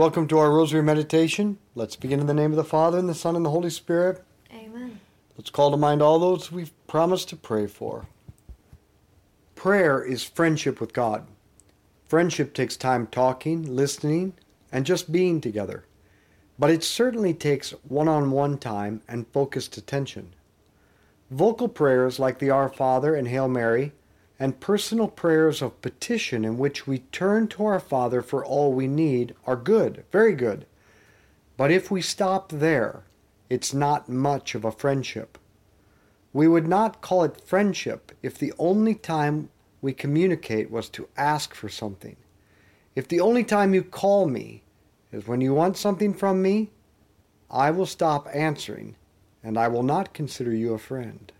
Welcome to our Rosary Meditation. Let's begin in the name of the Father, and the Son, and the Holy Spirit. Amen. Let's call to mind all those we've promised to pray for. Prayer is friendship with God. Friendship takes time talking, listening, and just being together. But it certainly takes one on one time and focused attention. Vocal prayers like the Our Father and Hail Mary, and personal prayers of petition in which we turn to our Father for all we need are good, very good. But if we stop there, it's not much of a friendship. We would not call it friendship if the only time we communicate was to ask for something. If the only time you call me is when you want something from me, I will stop answering and I will not consider you a friend.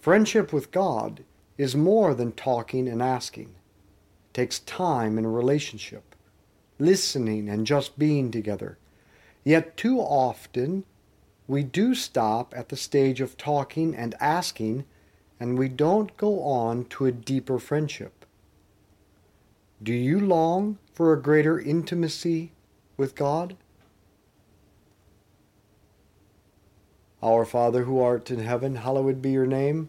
Friendship with God is more than talking and asking. It takes time in a relationship, listening and just being together. Yet too often we do stop at the stage of talking and asking, and we don't go on to a deeper friendship. Do you long for a greater intimacy with God? Our Father who art in heaven, hallowed be your name.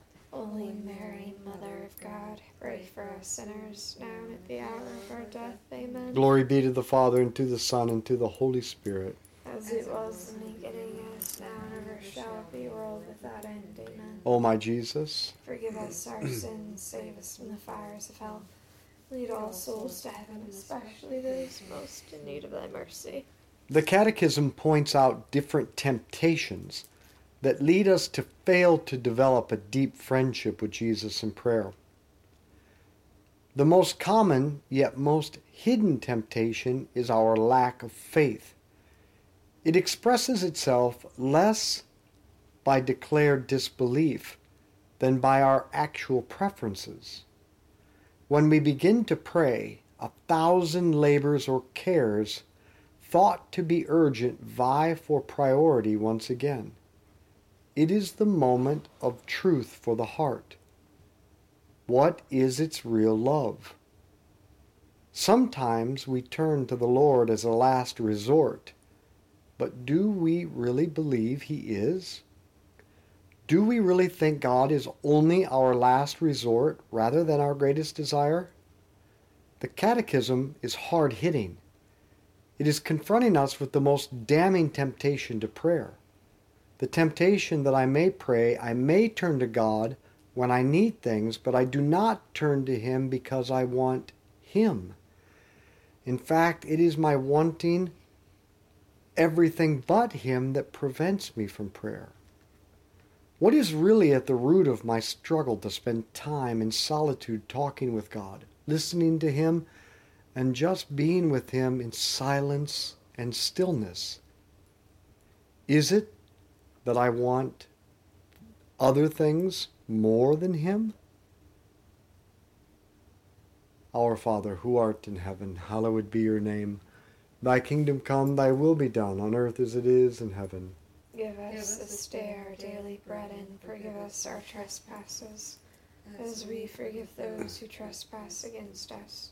Holy Mary, Mother of God, pray for us sinners, now and at the hour of our death. Amen. Glory be to the Father, and to the Son, and to the Holy Spirit. As it was in the beginning, as now and ever shall be, world without end. Amen. O my Jesus, Forgive us our sins, save us from the fires of hell. Lead all souls to heaven, especially those most in need of thy mercy. the Catechism points out different temptations that lead us to fail to develop a deep friendship with Jesus in prayer. The most common, yet most hidden temptation is our lack of faith. It expresses itself less by declared disbelief than by our actual preferences. When we begin to pray, a thousand labors or cares thought to be urgent vie for priority once again. It is the moment of truth for the heart. What is its real love? Sometimes we turn to the Lord as a last resort, but do we really believe He is? Do we really think God is only our last resort rather than our greatest desire? The Catechism is hard hitting. It is confronting us with the most damning temptation to prayer. The temptation that I may pray, I may turn to God when I need things, but I do not turn to Him because I want Him. In fact, it is my wanting everything but Him that prevents me from prayer. What is really at the root of my struggle to spend time in solitude talking with God, listening to Him, and just being with Him in silence and stillness? Is it that I want other things more than Him? Our Father, who art in heaven, hallowed be your name. Thy kingdom come, thy will be done, on earth as it is in heaven. Give us this day our daily bread and forgive us our trespasses, as we forgive those who trespass against us.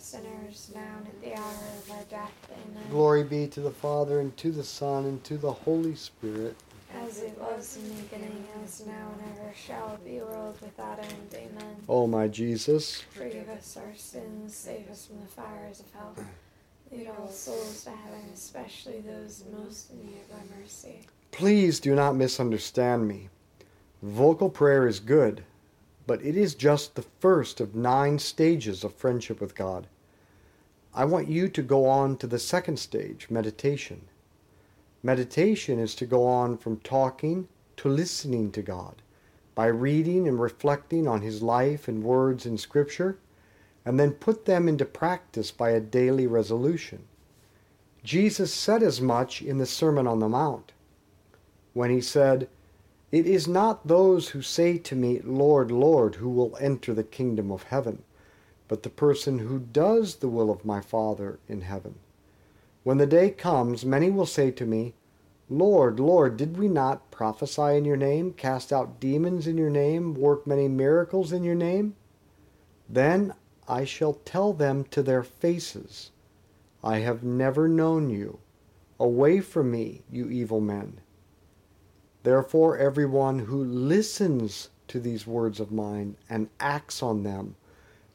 us sinners, now and at the hour of our death. Amen. Glory be to the Father, and to the Son, and to the Holy Spirit. As it was in the beginning, as now and ever shall be, world without end. Amen. O my Jesus, Forgive us our sins, save us from the fires of hell. Lead all souls to heaven, especially those most in need of thy mercy. please do not misunderstand me. Vocal prayer is good, but it is just the first of nine stages of friendship with God. I want you to go on to the second stage, meditation. Meditation is to go on from talking to listening to God by reading and reflecting on His life and words in Scripture, and then put them into practice by a daily resolution. Jesus said as much in the Sermon on the Mount when he said, It is not those who say to me, Lord, Lord, who will enter the kingdom of heaven, but the person who does the will of my Father in heaven. When the day comes, many will say to me, Lord, Lord, did we not prophesy in your name, cast out demons in your name, work many miracles in your name? Then I shall tell them to their faces, I have never known you. Away from me, you evil men. Therefore, everyone who listens to these words of mine and acts on them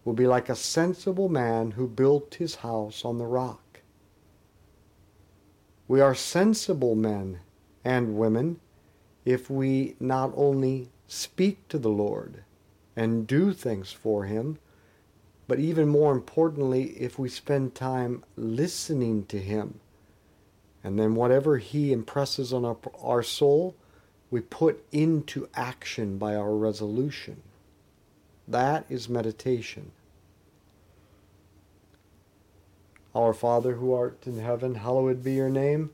will be like a sensible man who built his house on the rock. We are sensible men and women if we not only speak to the Lord and do things for Him, but even more importantly, if we spend time listening to Him. And then whatever He impresses on our, our soul, we put into action by our resolution. That is meditation. Our Father who art in heaven, hallowed be your name.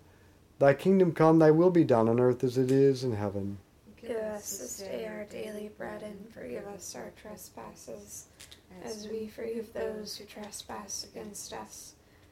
Thy kingdom come, thy will be done on earth as it is in heaven. Give us this day our daily bread and forgive us our trespasses, as we forgive those who trespass against us.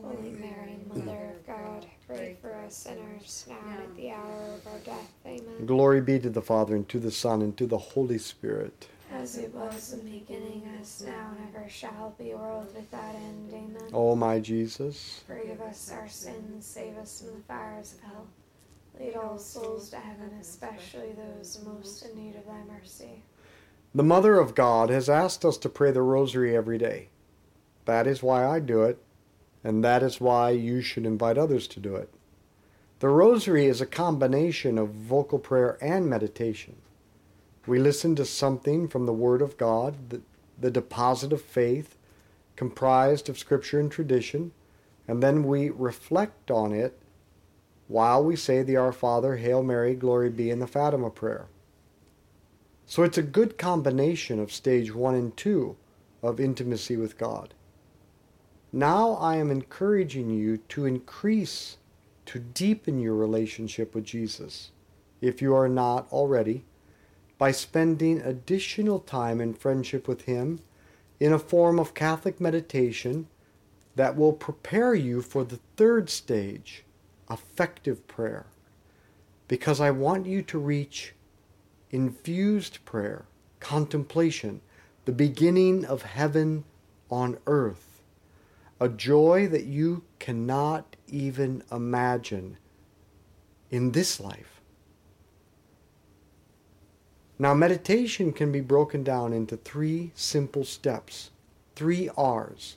Holy Mary, Mother of God, pray for us sinners, now and at the hour of our death. Amen. Glory be to the Father, and to the Son, and to the Holy Spirit. As it was in the beginning, as now and ever shall be, world without end. Amen. O my Jesus, Forgive us our sins, save us from the fires of hell. Lead all souls to heaven, especially those most in need of thy mercy. the Mother of God has asked us to pray the Rosary every day. That is why I do it, and that is why you should invite others to do it. The Rosary is a combination of vocal prayer and meditation. We listen to something from the Word of God, the, the deposit of faith, comprised of Scripture and tradition, and then we reflect on it while we say the Our Father, Hail Mary, Glory be, and the Fatima prayer. So it's a good combination of stage one and two of intimacy with God. Now I am encouraging you to increase, to deepen your relationship with Jesus, if you are not already, by spending additional time in friendship with Him in a form of Catholic meditation that will prepare you for the third stage, effective prayer. Because I want you to reach infused prayer, contemplation, the beginning of heaven on earth, a joy that you cannot even imagine in this life. Now, meditation can be broken down into three simple steps, three R's.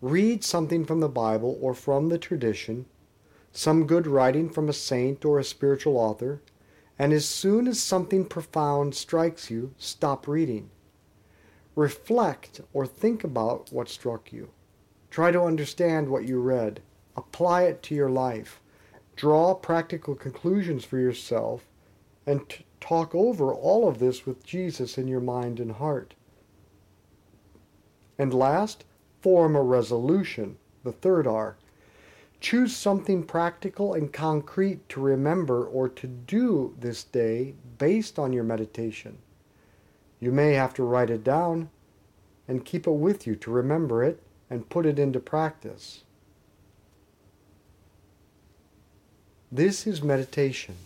Read something from the Bible or from the tradition, some good writing from a saint or a spiritual author, and as soon as something profound strikes you, stop reading. Reflect or think about what struck you. Try to understand what you read. Apply it to your life. Draw practical conclusions for yourself and t- talk over all of this with Jesus in your mind and heart. And last, form a resolution, the third R. Choose something practical and concrete to remember or to do this day based on your meditation. You may have to write it down and keep it with you to remember it and put it into practice. This is meditation.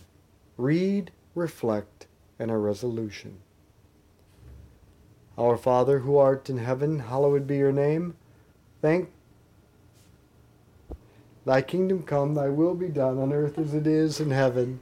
Read, reflect, and a resolution. Our Father who art in heaven, hallowed be your name. Thank Thy kingdom come, thy will be done on earth as it is in heaven.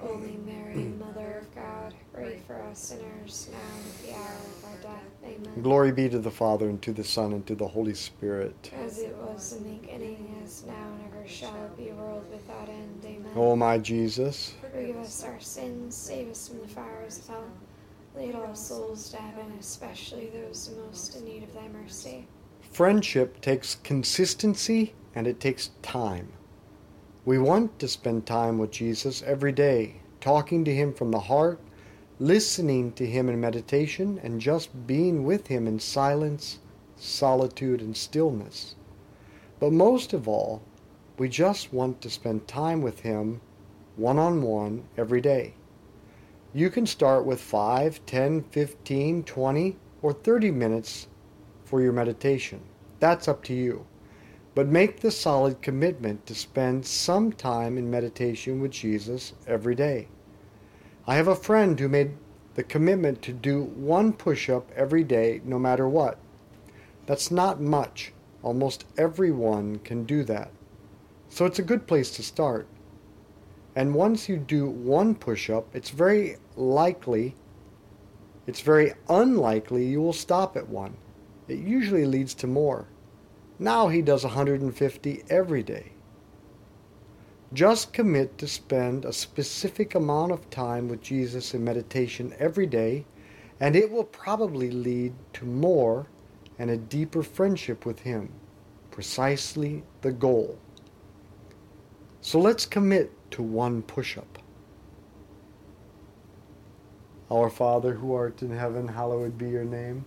Holy Mary, Mother of God, pray for us sinners now and at the hour of our death. Amen. Glory be to the Father, and to the Son, and to the Holy Spirit. As it was in the beginning, is now, and ever shall be, world without end. Amen. O my Jesus, Forgive us our sins, save us from the fires of hell. Lead all souls to heaven, especially those most in need of thy mercy. friendship takes consistency and it takes time. We want to spend time with Jesus every day, talking to Him from the heart, listening to Him in meditation, and just being with Him in silence, solitude, and stillness. But most of all, we just want to spend time with Him one on one every day. You can start with 5, 10, 15, 20, or 30 minutes for your meditation. That's up to you. But make the solid commitment to spend some time in meditation with Jesus every day. I have a friend who made the commitment to do one push up every day, no matter what. That's not much. Almost everyone can do that. So it's a good place to start. And once you do one push up, it's very likely, it's very unlikely you will stop at one. It usually leads to more. Now he does 150 every day. Just commit to spend a specific amount of time with Jesus in meditation every day, and it will probably lead to more and a deeper friendship with Him. Precisely the goal. So let's commit to one push up. Our Father who art in heaven, hallowed be your name.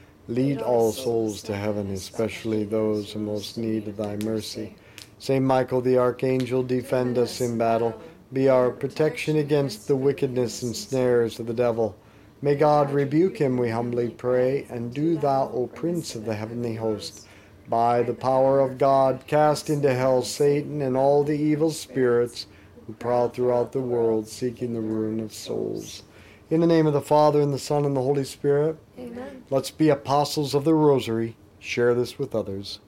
Lead all souls to heaven, especially those who most need thy mercy. Saint Michael the Archangel, defend us in battle. Be our protection against the wickedness and snares of the devil. May God rebuke him, we humbly pray, and do thou, O Prince of the heavenly host, by the power of God, cast into hell Satan and all the evil spirits who prowl throughout the world seeking the ruin of souls. In the name of the Father, and the Son, and the Holy Spirit, Amen. let's be apostles of the Rosary. Share this with others.